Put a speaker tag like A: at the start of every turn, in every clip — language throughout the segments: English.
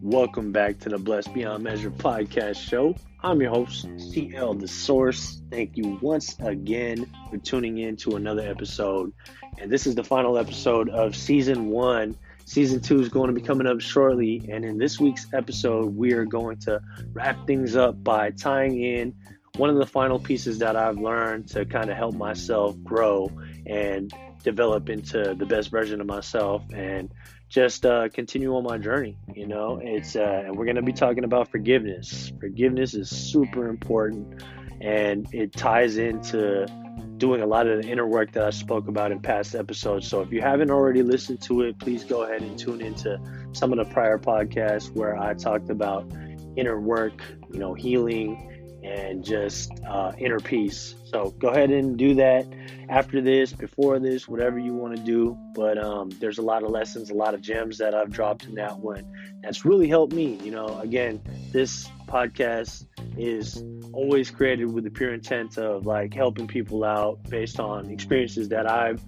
A: Welcome back to the Blessed Beyond Measure podcast show. I'm your host, CL The Source. Thank you once again for tuning in to another episode. And this is the final episode of season one. Season two is going to be coming up shortly. And in this week's episode, we are going to wrap things up by tying in one of the final pieces that I've learned to kind of help myself grow and develop into the best version of myself and just uh, continue on my journey. You know, it's uh, and we're gonna be talking about forgiveness. Forgiveness is super important, and it ties into doing a lot of the inner work that I spoke about in past episodes. So if you haven't already listened to it, please go ahead and tune into some of the prior podcasts where I talked about inner work, you know, healing and just uh, inner peace. So go ahead and do that after this, before this, whatever you want to do. But um, there's a lot of lessons, a lot of gems that I've dropped in that one. That's really helped me. You know, again, this podcast is always created with the pure intent of like helping people out based on experiences that I've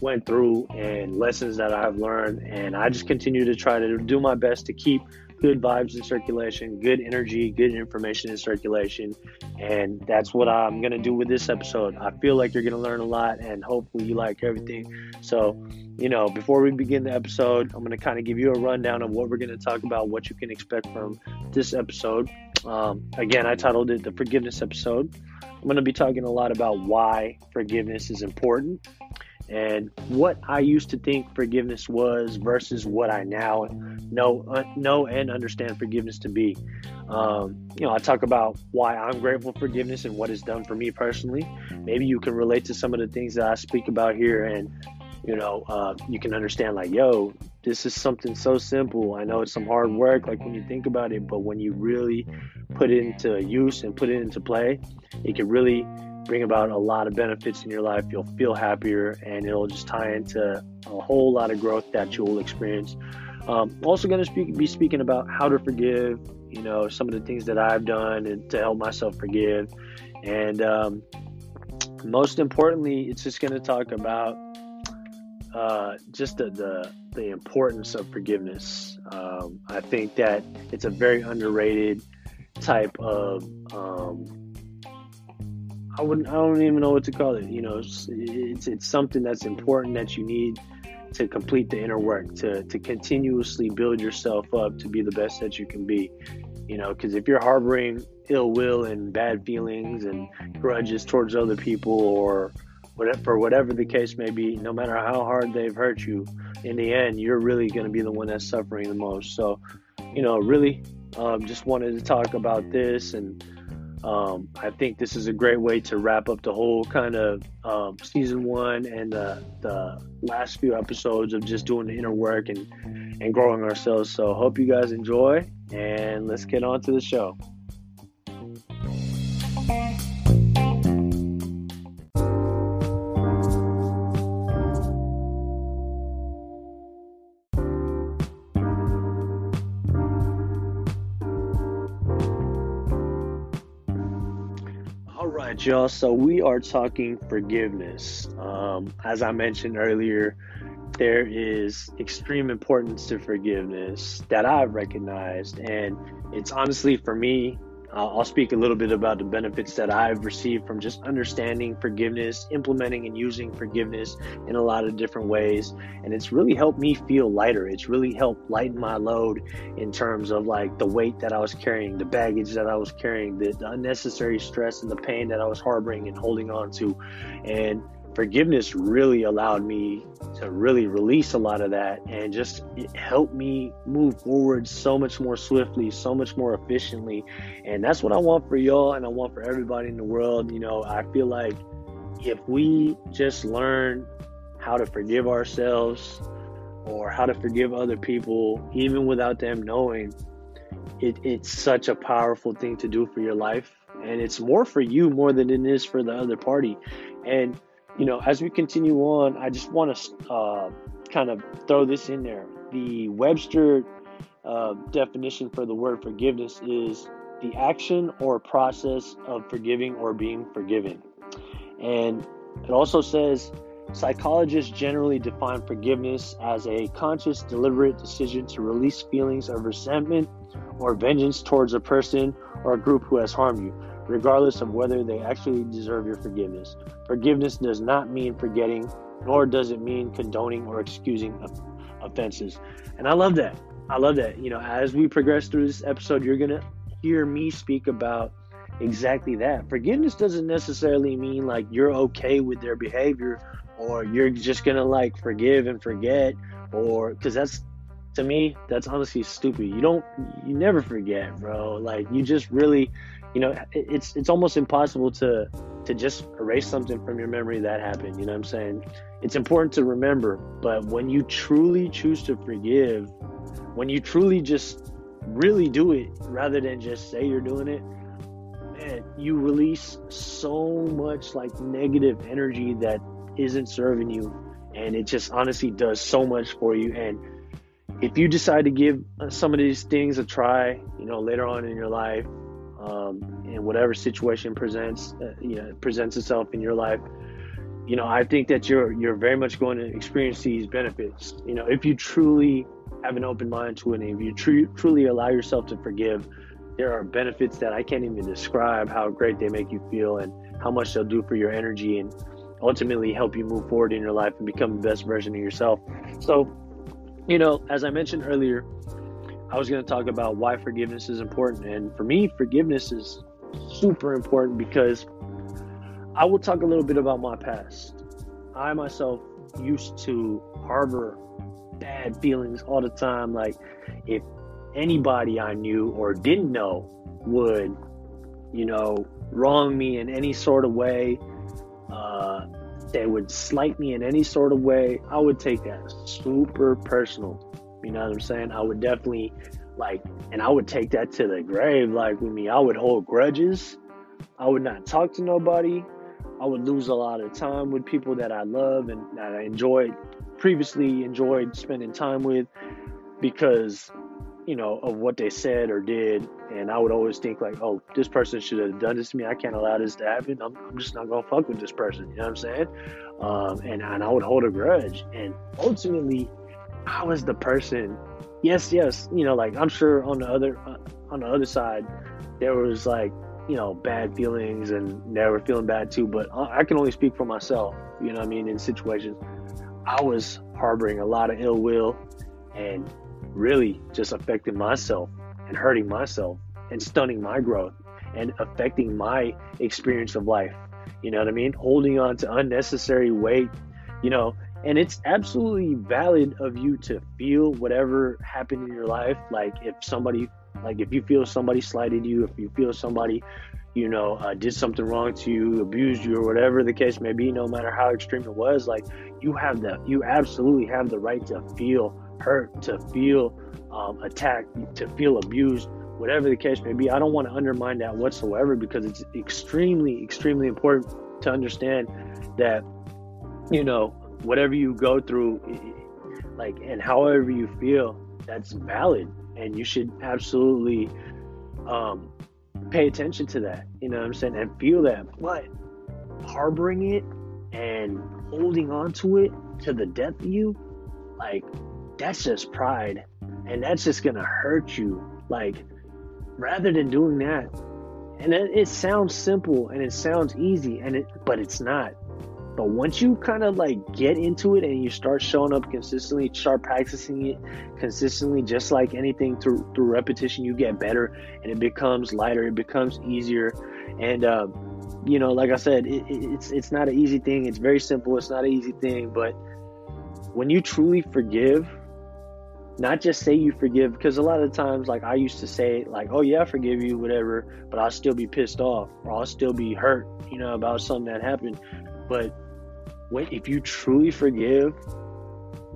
A: went through and lessons that I've learned. And I just continue to try to do my best to keep good vibes in circulation, good energy, good information in circulation. And that's what I'm going to do with this episode. I feel like you're going to learn a lot and hopefully you like everything. So, you know, before we begin the episode, I'm going to kind of give you a rundown of what we're going to talk about, what you can expect from this episode. Um, again, I titled it the forgiveness episode. I'm going to be talking a lot about why forgiveness is important and what I used to think forgiveness was versus what I now know uh, know and understand forgiveness to be. Um, you know, I talk about why I'm grateful for forgiveness and what it's done for me personally. Maybe you can relate to some of the things that I speak about here, and you know, uh, you can understand like, yo, this is something so simple. I know it's some hard work, like when you think about it, but when you really put it into use and put it into play, it can really bring about a lot of benefits in your life. You'll feel happier, and it'll just tie into a whole lot of growth that you'll experience. Um, also, going to speak, be speaking about how to forgive. You know, some of the things that I've done and to help myself forgive, and um, most importantly, it's just going to talk about uh, just the, the, the importance of forgiveness. Um, I think that it's a very underrated type of um, I wouldn't. I don't even know what to call it. You know, it's, it's it's something that's important that you need to complete the inner work to to continuously build yourself up to be the best that you can be. You know, because if you're harboring ill will and bad feelings and grudges towards other people or whatever, for whatever the case may be, no matter how hard they've hurt you, in the end, you're really going to be the one that's suffering the most. So, you know, really, um, just wanted to talk about this and um, I think this is a great way to wrap up the whole kind of um, season one and the, the last few episodes of just doing the inner work and, and growing ourselves. So, hope you guys enjoy, and let's get on to the show. Y'all. So we are talking forgiveness. Um, as I mentioned earlier, there is extreme importance to forgiveness that I've recognized, and it's honestly for me I'll speak a little bit about the benefits that I've received from just understanding forgiveness, implementing and using forgiveness in a lot of different ways. And it's really helped me feel lighter. It's really helped lighten my load in terms of like the weight that I was carrying, the baggage that I was carrying, the, the unnecessary stress and the pain that I was harboring and holding on to. And forgiveness really allowed me to really release a lot of that and just help me move forward so much more swiftly, so much more efficiently. And that's what I want for y'all and I want for everybody in the world. You know, I feel like if we just learn how to forgive ourselves or how to forgive other people, even without them knowing, it, it's such a powerful thing to do for your life. And it's more for you more than it is for the other party. And you know, as we continue on, I just want to uh, kind of throw this in there. The Webster uh, definition for the word forgiveness is the action or process of forgiving or being forgiven. And it also says Psychologists generally define forgiveness as a conscious, deliberate decision to release feelings of resentment or vengeance towards a person or a group who has harmed you, regardless of whether they actually deserve your forgiveness. Forgiveness does not mean forgetting, nor does it mean condoning or excusing offenses. And I love that. I love that. You know, as we progress through this episode, you're going to hear me speak about exactly that. Forgiveness doesn't necessarily mean like you're okay with their behavior or you're just gonna like forgive and forget or because that's to me that's honestly stupid you don't you never forget bro like you just really you know it's it's almost impossible to to just erase something from your memory that happened you know what i'm saying? It's important to remember but when you truly choose to forgive when you truly just really do it rather than just say you're doing it man you release so much like negative energy that isn't serving you and it just honestly does so much for you and if you decide to give uh, some of these things a try you know later on in your life um, and whatever situation presents uh, you know, presents itself in your life you know i think that you're you're very much going to experience these benefits you know if you truly have an open mind to it and if you tr- truly allow yourself to forgive there are benefits that i can't even describe how great they make you feel and how much they'll do for your energy and ultimately help you move forward in your life and become the best version of yourself. So, you know, as I mentioned earlier, I was going to talk about why forgiveness is important. And for me, forgiveness is super important because I will talk a little bit about my past. I myself used to harbor bad feelings all the time. Like, if anybody I knew or didn't know would, you know, wrong me in any sort of way, uh, they would slight me in any sort of way, I would take that super personal. You know what I'm saying? I would definitely like, and I would take that to the grave. Like with me, I would hold grudges. I would not talk to nobody. I would lose a lot of time with people that I love and that I enjoyed previously enjoyed spending time with because you know, of what they said or did. And I would always think like, oh, this person should have done this to me. I can't allow this to happen. I'm, I'm just not gonna fuck with this person. You know what I'm saying? Um, and and I would hold a grudge. And ultimately, I was the person. Yes, yes. You know, like I'm sure on the other uh, on the other side, there was like you know bad feelings and were feeling bad too. But I can only speak for myself. You know I mean? In situations, I was harboring a lot of ill will and really just affecting myself and hurting myself and stunning my growth and affecting my experience of life. You know what I mean? Holding on to unnecessary weight, you know, and it's absolutely valid of you to feel whatever happened in your life. Like if somebody, like if you feel somebody slighted you, if you feel somebody, you know, uh, did something wrong to you, abused you, or whatever the case may be, no matter how extreme it was, like you have the, you absolutely have the right to feel hurt, to feel um, attacked, to feel abused, whatever the case may be. I don't want to undermine that whatsoever because it's extremely, extremely important to understand that, you know, whatever you go through, like, and however you feel, that's valid. And you should absolutely um, pay attention to that, you know what I'm saying, and feel that. But harboring it and holding on to it to the death of you, like, that's just pride and that's just gonna hurt you like rather than doing that and it, it sounds simple and it sounds easy and it but it's not but once you kind of like get into it and you start showing up consistently start practicing it consistently just like anything through through repetition you get better and it becomes lighter it becomes easier. And uh, you know like i said it, it, it's it's not an easy thing. It's very simple. It's not an easy thing. But when you truly forgive not just say you forgive because a lot of times like i used to say like oh yeah i forgive you whatever but i'll still be pissed off or i'll still be hurt you know about something that happened. But when if you truly forgive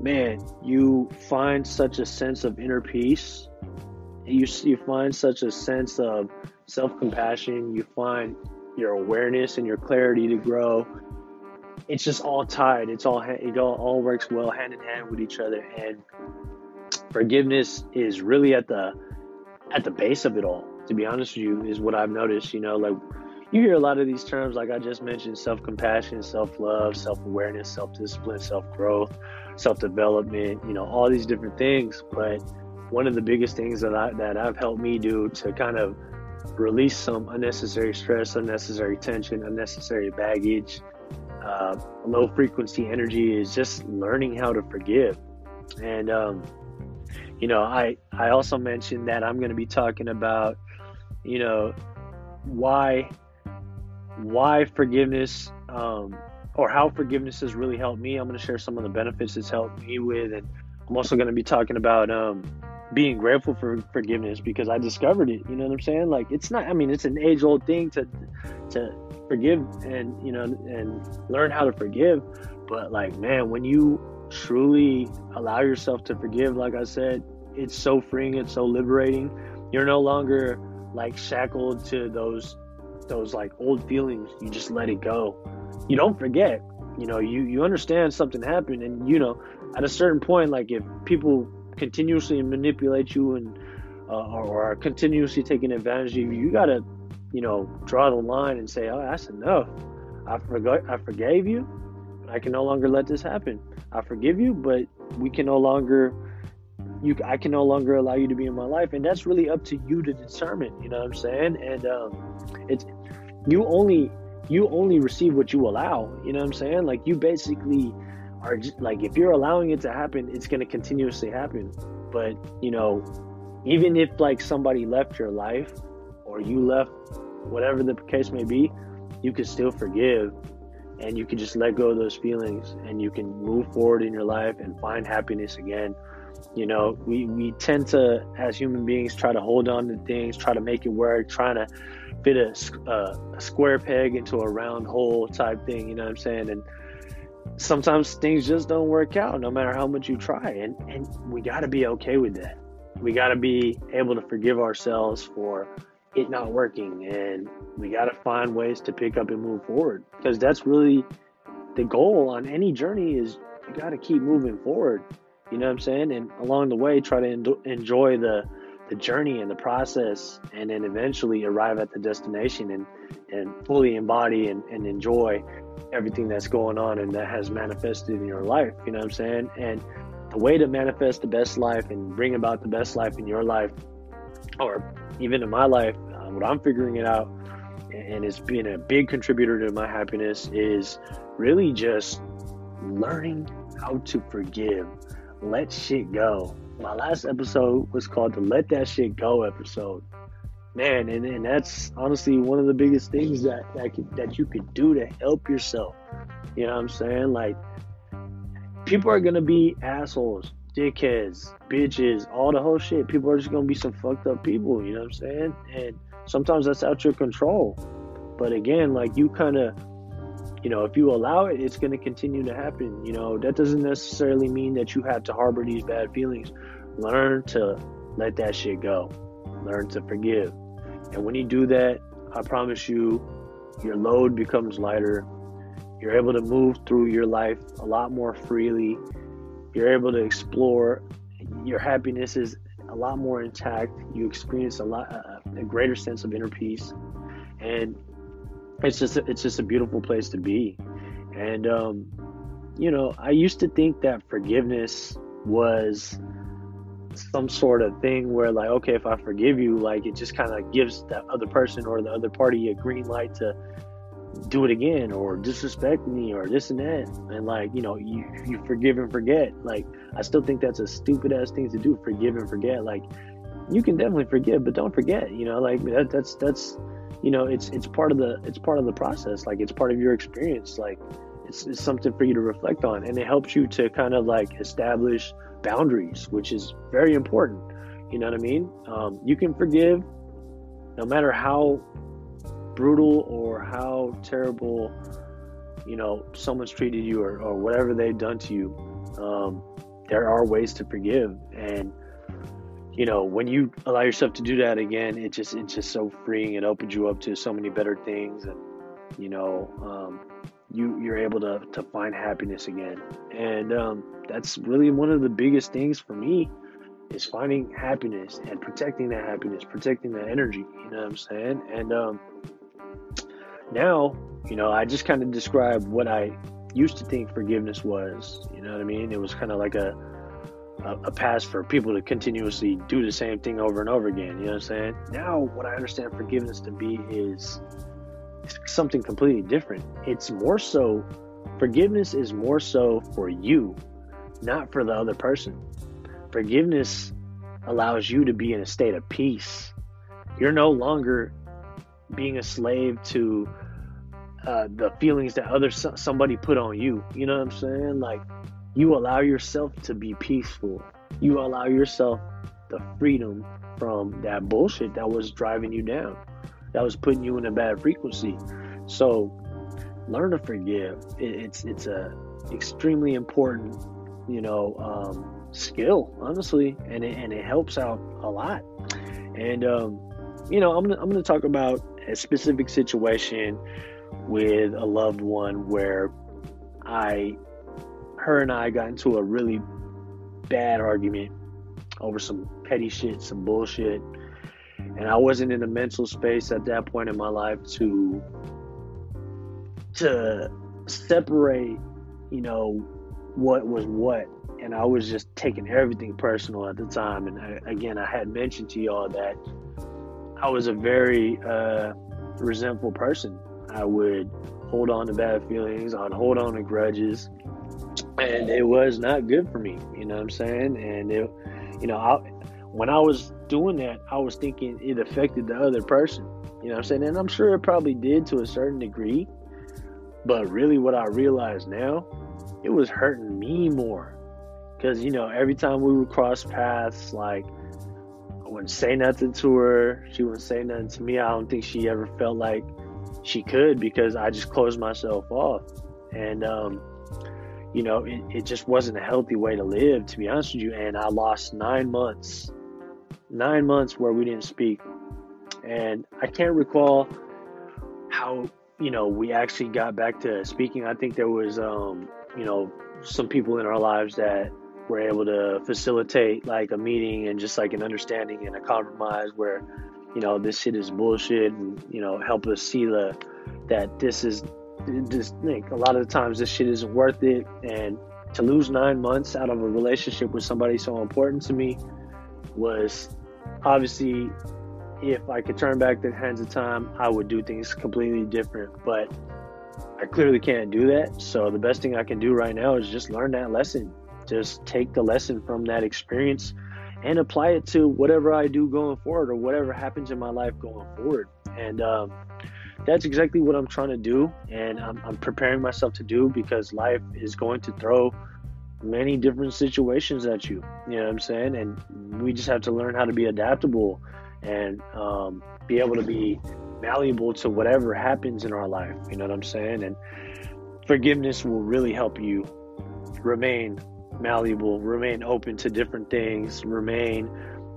A: man you find such a sense of inner peace. You, you find such a sense of self-compassion. You find your awareness and your clarity to grow. It's just all tied. It's all it all, all works well hand in hand with each other. And forgiveness is really at the at the base of it all to be honest with you is what i've noticed you know like you hear a lot of these terms, like I just mentioned self compassion, self love, self awareness, self discipline, self growth, self development, you know, all these different things. But one of the biggest things that, I, that I've helped me do to kind of release some unnecessary stress, unnecessary tension, unnecessary baggage, uh, low frequency energy is just learning how to forgive. And, um, you know, I, I also mentioned that I'm going to be talking about, you know, why why forgiveness um, or how forgiveness has really helped me. I'm going to share some of the benefits it's helped me with, and I'm also going to be talking about um, being grateful for forgiveness because I discovered it. You know what I'm saying? Like it's not. I mean, it's an age old thing to to forgive and you know and learn how to forgive. But like, man, when you truly allow yourself to forgive, like I said, it's so freeing. It's so liberating. You're no longer like shackled to those those like old feelings. You just let it go. You don't forget. You know, you you understand something happened, and you know, at a certain point, like if people continuously manipulate you and uh, or are continuously taking advantage of you, you gotta, you know, draw the line and say, "Oh, that's enough. I forgot. I forgave you. I can no longer let this happen. I forgive you, but we can no longer." You, I can no longer allow you to be in my life, and that's really up to you to determine. You know what I'm saying? And um, it's you only you only receive what you allow. You know what I'm saying? Like you basically are just, like if you're allowing it to happen, it's going to continuously happen. But you know, even if like somebody left your life or you left, whatever the case may be, you can still forgive and you can just let go of those feelings and you can move forward in your life and find happiness again. You know, we, we tend to, as human beings, try to hold on to things, try to make it work, trying to fit a, a square peg into a round hole type thing. You know what I'm saying? And sometimes things just don't work out, no matter how much you try. And and we got to be okay with that. We got to be able to forgive ourselves for it not working, and we got to find ways to pick up and move forward because that's really the goal on any journey. Is you got to keep moving forward. You know what I'm saying? And along the way, try to enjoy the the journey and the process and then eventually arrive at the destination and and fully embody and, and enjoy everything that's going on and that has manifested in your life. You know what i'm saying? And the way to manifest the best life and bring about the best life in your life or even in my life uh, what i'm figuring it out and it's been a big contributor to my happiness is really just learning how to forgive let shit go my last episode was called the Let That Shit Go episode. Man, and, and that's honestly one of the biggest things that that, could, that you could do to help yourself. You know what I'm saying? Like, people are gonna be assholes, dickheads, bitches, all the whole shit. People are just gonna be some fucked up people. You know what I'm saying? And sometimes that's out your control. But again, like you kind of you know, if you allow it, it's going to continue to happen. You know, that doesn't necessarily mean that you have to harbor these bad feelings. Learn to let that shit go. Learn to forgive. And when you do that, I promise you, your load becomes lighter. You're able to move through your life a lot more freely. You're able to explore. Your happiness is a lot more intact. You experience a lot a greater sense of inner peace, and it's just it's just a beautiful place to be. And um, you know i used to think that forgiveness was some sort of thing where like okay if i forgive you like it just kind of gives that other person or the other party a green light to do it again or disrespect me or this and that. And like you know you, you forgive and forget. Like i still think that's a stupid ass thing to do forgive and forget. Like you can definitely forgive but don't forget you know like that, that's that's you know it's it's part of the it's part of the process. Like it's part of your experience. Like it's, it's something for you to reflect on. And it helps you to kind of like establish boundaries which is very important. You know what i mean? Um, you can forgive no matter how brutal or how terrible you know someone's treated you or, or whatever they've done to you. Um, there are ways to forgive. And you know when you allow yourself to do that again it just it's just so freeing it opens you up to so many better things and you know um, you you're able to to find happiness again and um, that's really one of the biggest things for me is finding happiness and protecting that happiness protecting that energy you know what i'm saying and um, now, you know, I just kind of describe what I used to think forgiveness was. You know what I mean? It was kind of like a, a, a pass for people to continuously do the same thing over and over again. You know what I'm saying? Now, what I understand forgiveness to be is something completely different. It's more so, forgiveness is more so for you, not for the other person. Forgiveness allows you to be in a state of peace. You're no longer being a slave to uh, the feelings that other somebody put on you. You know what I'm saying? Like you allow yourself to be peaceful. You allow yourself the freedom from that bullshit that was driving you down, that was putting you in a bad frequency. So learn to forgive. it's it's a extremely important, you know, um, skill, honestly, and it, and it helps out a lot. And um, you know, I'm gonna, I'm going to talk about a specific situation with a loved one where I, her and I got into a really bad argument over some petty shit, some bullshit. And I wasn't in a mental space at that point in my life to to separate, you know, what was what. And I was just taking everything personal at the time. And I, again, I had mentioned to y'all that I was a very uh, resentful person. I would hold on to bad feelings, I'd hold on to grudges, and it was not good for me. You know what I'm saying? And it, you know, I, when I was doing that, I was thinking it affected the other person. You know what I'm saying? And I'm sure it probably did to a certain degree. But really, what I realize now, it was hurting me more. Because, you know, every time we would cross paths, like, i wouldn't say nothing to her. She wouldn't say nothing to me. I don't think she ever felt like she could because I just closed myself off. And, um, you know, it, it just wasn't a healthy way to live, to be honest with you. And I lost nine months, nine months where we didn't speak. And I can't recall how, you know, we actually got back to speaking. I think there was, um, you know, some people in our lives that were able to facilitate like a meeting and just like an understanding and a compromise where you know this shit is bullshit and you know help us see the that this is this think a lot of the times this shit isn't worth it. And to lose nine months out of a relationship with somebody so important to me was obviously if I could turn back the hands of time I would do things completely different. But I clearly can't do that. So the best thing I can do right now is just learn that lesson. Just take the lesson from that experience and apply it to whatever I do going forward or whatever happens in my life going forward. And um, that's exactly what I'm trying to do. And I'm, I'm preparing myself to do because life is going to throw many different situations at you. You know what I'm saying? And we just have to learn how to be adaptable and um, be able to be malleable to whatever happens in our life. You know what I'm saying? And forgiveness will really help you remain malleable, remain open to different things, remain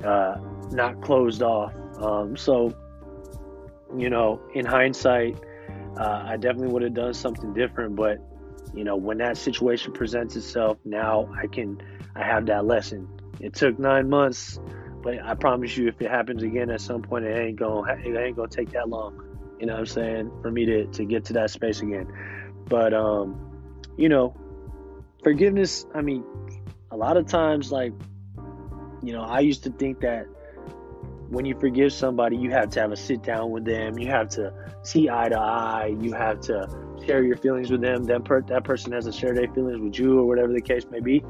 A: uh, not closed off. Um, so, you know, in hindsight, uh, I definitely would have done something different. But, you know, when that situation presents itself, now I can, I have that lesson. It took nine months, but I promise you, if it happens again at some point, it ain't gonna, it ain't gonna take that long. You know what I'm saying? For me to, to get to that space again. But, um, you know, forgiveness, I mean, a lot of times, like, you know, I used to think that when you forgive somebody, you have to have a sit down with them, you have to see eye to eye, you have to share your feelings with them. Then per- that person has to share their feelings with you, or whatever the case may be.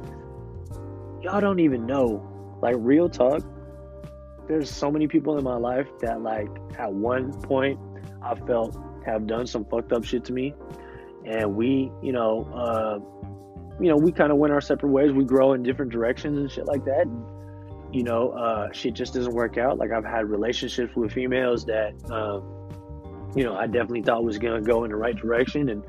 A: Y'all don't even know. Like, real talk, there's so many people in my life that, like, at one point, I felt have done some fucked up shit to me. And we, you know, uh, you know, we kind of went our separate ways. We grow in different directions and shit like that. And, you know, uh, shit just doesn't work out. Like I've had relationships with females that, um, you know, I definitely thought was gonna go in the right direction, and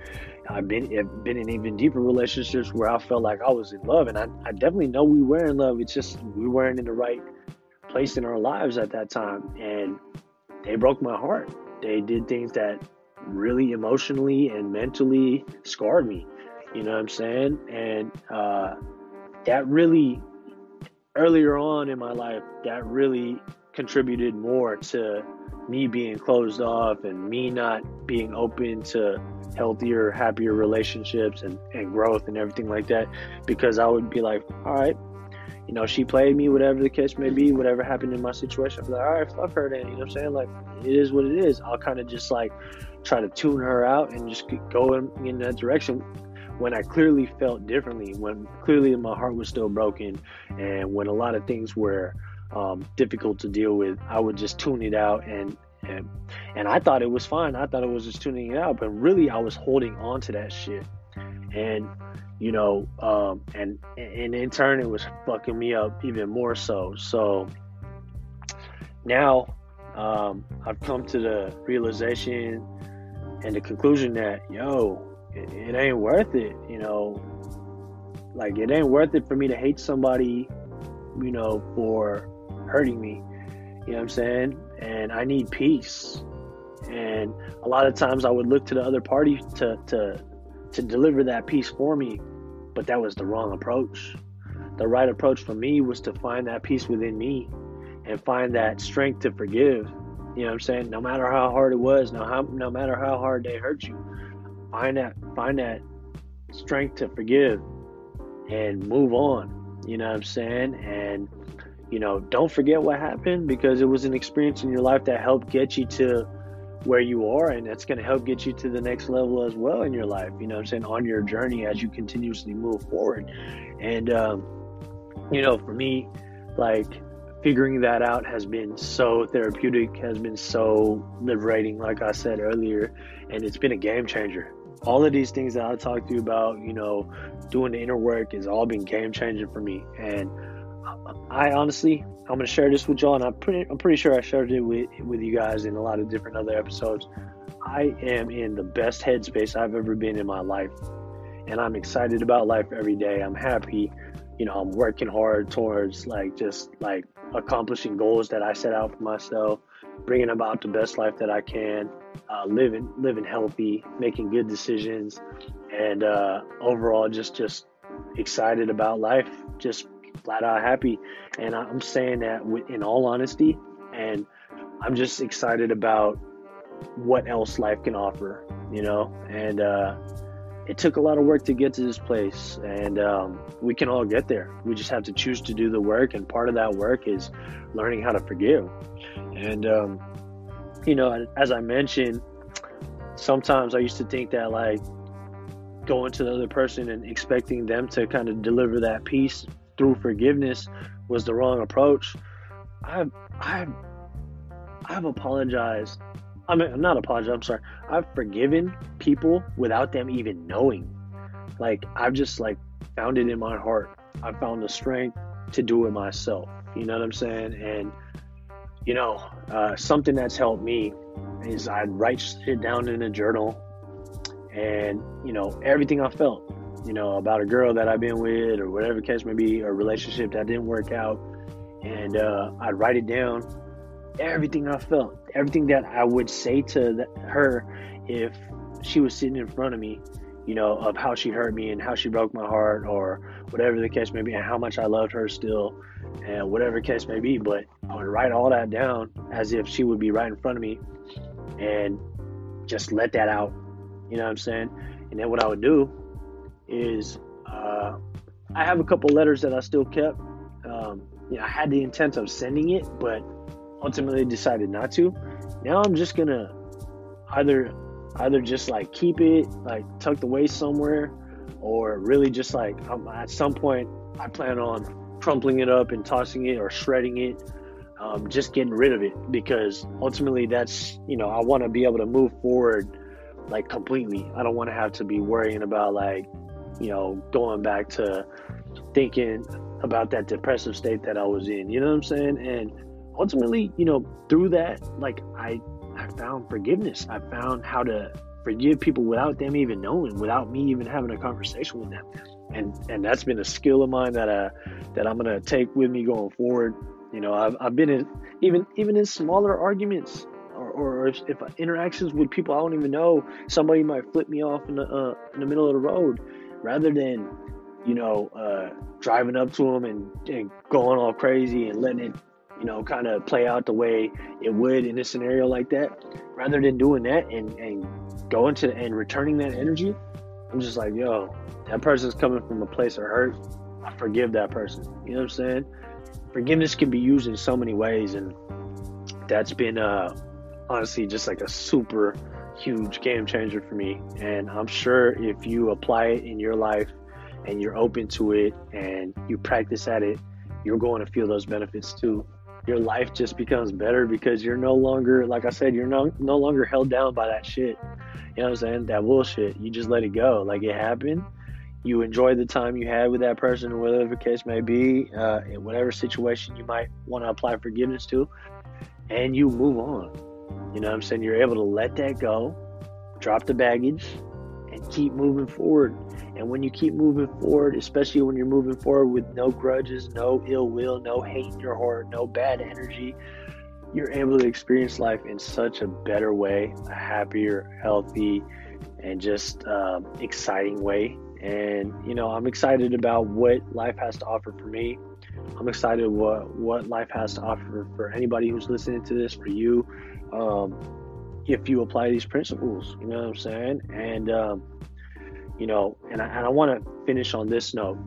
A: I've been I've been in even deeper relationships where I felt like I was in love, and I, I definitely know we were in love. It's just we weren't in the right place in our lives at that time, and they broke my heart. They did things that really emotionally and mentally scarred me you know what I'm saying? And uh, that really, earlier on in my life, that really contributed more to me being closed off and me not being open to healthier, happier relationships and, and growth and everything like that. Because I would be like, all right, you know, she played me, whatever the case may be, whatever happened in my situation. I'm like, all right, fuck her then. You know what I'm saying? Like, it is what it is. I'll kind of just like try to tune her out and just go in, in that direction when I clearly felt differently, when clearly my heart was still broken, and when a lot of things were um, difficult to deal with, I would just tune it out and and and I thought it was fine. I thought it was just tuning it out, but really I was holding on to that shit, and you know, um, and and in turn it was fucking me up even more so. So now um, I've come to the realization and the conclusion that yo, it, it ain't worth it. You know, like it ain't worth it for me to hate somebody, you know, for hurting me. You know what I'm saying? And I need peace. And a lot of times I would look to the other party to to to deliver that peace for me, but that was the wrong approach. The right approach for me was to find that peace within me and find that strength to forgive. You know what I'm saying? No matter how hard it was, no how, no matter how hard they hurt you, find that find that strength to forgive and move on. You know what I'm saying? And you know, don't forget what happened because it was an experience in your life that helped get you to where you are and that's going to help get you to the next level as well in your life you know i'm saying on your journey as you continuously move forward and um, you know for me like figuring that out has been so therapeutic has been so liberating like i said earlier and it's been a game changer all of these things that i talked to you about you know doing the inner work has all been game changing for me and I honestly, I'm gonna share this with y'all, and I'm pretty, I'm pretty sure I shared it with with you guys in a lot of different other episodes. I am in the best headspace I've ever been in my life, and I'm excited about life every day. I'm happy, you know. I'm working hard towards like just like accomplishing goals that I set out for myself, bringing about the best life that I can, uh, living living healthy, making good decisions, and uh, overall just just excited about life. Just flat out happy. And I'm saying that in all honesty. And I'm just excited about what else life can offer, you know? And uh, it took a lot of work to get to this place. And um, we can all get there. We just have to choose to do the work. And part of that work is learning how to forgive. And, um, you know, as I mentioned, sometimes I used to think that, like, going to the other person and expecting them to kind of deliver that peace through forgiveness was the wrong approach. I've I've I've apologized. I mean, I'm not apologized. I'm sorry. I've forgiven people without them even knowing. Like I've just like found it in my heart. I found the strength to do it myself. You know what I'm saying? And you know, uh, something that's helped me is I'd write it down in a journal, and you know everything I felt you know, about a girl that I've been with or whatever case may be, or a relationship that didn't work out. And uh, I'd write it down, everything I felt, everything that I would say to the, her if she was sitting in front of me, you know, of how she hurt me and how she broke my heart or whatever the case may be, and how much I loved her still, and whatever case may be. But I would write all that down as if she would be right in front of me and just let that out. You know what I'm saying? And then what I would do is uh, I have a couple letters that I still kept. Um, you know, I had the intent of sending it, but ultimately decided not to. Now I'm just gonna either either just like keep it like tucked away somewhere, or really just like um, at some point I plan on crumpling it up and tossing it or shredding it. Um, just getting rid of it because ultimately that's you know I want to be able to move forward like completely. I don't want to have to be worrying about like you know, going back to thinking about that depressive state that I was in. You know what I'm saying? And ultimately, you know, through that, like I I found forgiveness. I found how to forgive people without them even knowing, without me even having a conversation with them. And and that's been a skill of mine that uh that I'm gonna take with me going forward. You know, I've I've been in even even in smaller arguments or, or if, if interactions with people I don't even know, somebody might flip me off in the uh, in the middle of the road rather than you know uh, driving up to them and, and going all crazy and letting it you know, kind of play out the way it would in a scenario like that, rather than doing that and, and going to and returning that energy, I'm just like, yo, that person's coming from a place of hurt. I forgive that person. You know what I'm saying? Forgiveness can be used in so many ways, and that's been uh, honestly just like a super huge game changer for me. And I'm sure if you apply it in your life and you're open to it and you practice at it, you're going to feel those benefits too your life just becomes better because you're no longer, like I said, you're no, no longer held down by that shit. You know what I'm saying? That bullshit. You just let it go. Like it happened. You enjoy the time you had with that person, whatever the case may be, uh, in whatever situation you might want to apply forgiveness to, and you move on. You know what I'm saying? You're able to let that go, drop the baggage, and keep moving forward. And when you keep moving forward, especially when you're moving forward with no grudges, no ill will, no hate in your heart, no bad energy, you're able to experience life in such a better way, a happier, healthy, and just um, exciting way. And you know, I'm excited about what life has to offer for me. I'm excited what what life has to offer for anybody who's listening to this, for you. Um, if you apply these principles, you know what I'm saying? And um, you know, and I, and I want to finish on this note.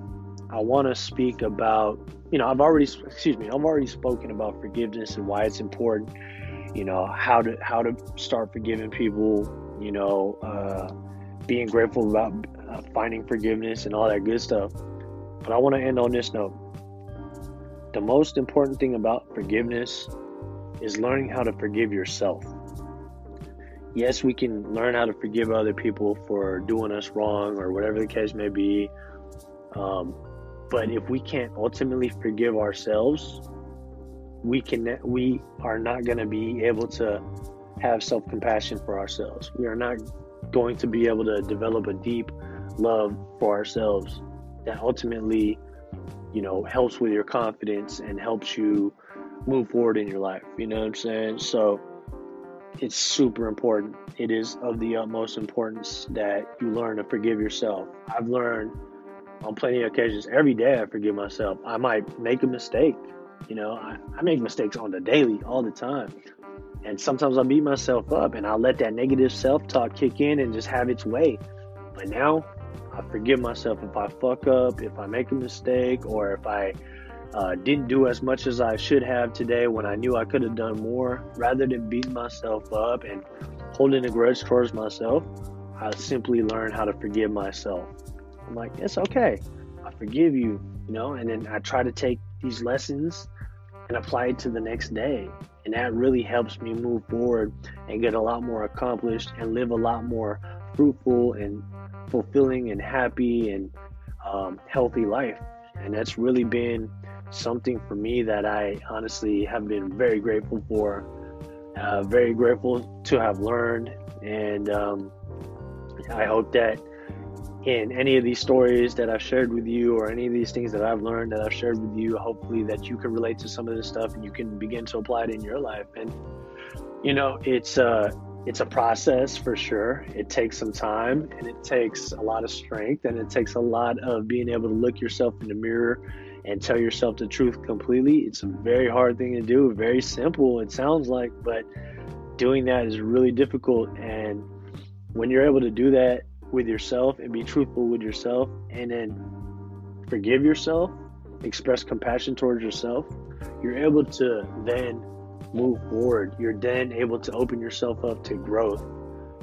A: I want to speak about, you know, I've already, excuse me, I've already spoken about forgiveness and why it's important. You know, how to how to start forgiving people. You know, uh, being grateful about uh, finding forgiveness and all that good stuff. But I want to end on this note. The most important thing about forgiveness is learning how to forgive yourself yes, we can learn how to forgive other people for doing us wrong or whatever the case may be. Um, but if we can't ultimately forgive ourselves, we can we are not going to be able to have self compassion for ourselves. We are not going to be able to develop a deep love for ourselves that ultimately, you know, helps with your confidence and helps you move forward in your life. You know what I'm saying? So it's super important. It is of the utmost importance that you learn to forgive yourself. I've learned on plenty of occasions every day I forgive myself. I might make a mistake. You know, I, I make mistakes on the daily, all the time. And sometimes I beat myself up and I let that negative self talk kick in and just have its way. But now I forgive myself if I fuck up, if I make a mistake, or if I uh, didn't do as much as I should have today when I knew I could have done more. Rather than beating myself up and holding a grudge towards myself, I simply learned how to forgive myself. I'm like, it's okay. I forgive you, you know, and then I try to take these lessons and apply it to the next day. And that really helps me move forward and get a lot more accomplished and live a lot more fruitful and fulfilling and happy and um, healthy life. And that's really been something for me that I honestly have been very grateful for. Uh, very grateful to have learned, and um, I hope that in any of these stories that I've shared with you, or any of these things that I've learned that I've shared with you, hopefully that you can relate to some of this stuff and you can begin to apply it in your life. And you know, it's uh, it's a process for sure. It takes some time, and it takes a lot of strength, and it takes a lot of being able to look yourself in the mirror and tell yourself the truth completely. It's a very hard thing to do, very simple, it sounds like, but doing that is really difficult. And when you're able to do that with yourself and be truthful with yourself and then forgive yourself, express compassion towards yourself, you're able to then move forward. You're then able to open yourself up to growth,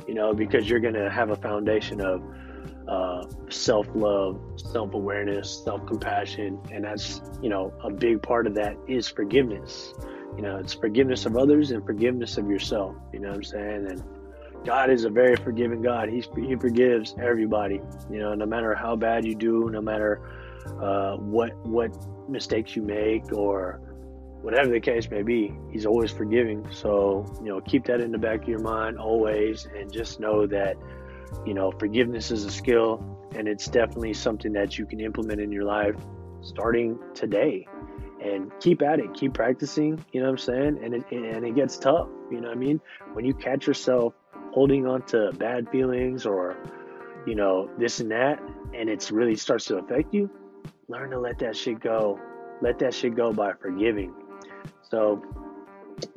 A: you know, because you're going to have a foundation of uh, self love, self awareness, self compassion. And that's, you know, a big part of that is forgiveness. You know, it's forgiveness of others and forgiveness of yourself. You know what I'm saying? And God is a very forgiving God. He's, he forgives everybody, you know, no matter how bad you do, no matter uh, what, what mistakes you make or whatever the case may be, he's always forgiving. So, you know, keep that in the back of your mind always and just know that you know, forgiveness is a skill and it's definitely something that you can implement in your life starting today and keep at it, keep practicing, you know what I'm saying? And it, and it gets tough, you know what I mean? When you catch yourself holding on to bad feelings or, you know, this and that, and it's really starts to affect you, learn to let that shit go. Let that shit go by forgiving. So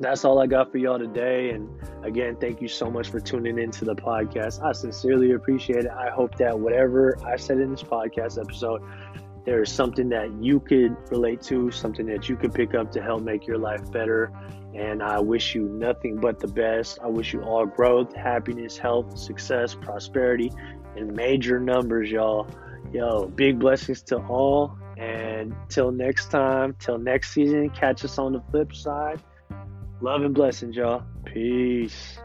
A: that's all I got for y'all today. And again, thank you so much for tuning into the podcast. I sincerely appreciate it. I hope that whatever I said in this podcast episode, there is something that you could relate to, something that you could pick up to help make your life better. And I wish you nothing but the best. I wish you all growth, happiness, health, success, prosperity in major numbers, y'all. Yo, big blessings to all. And till next time, till next season, catch us on the flip side. Love and blessings, y'all. Peace.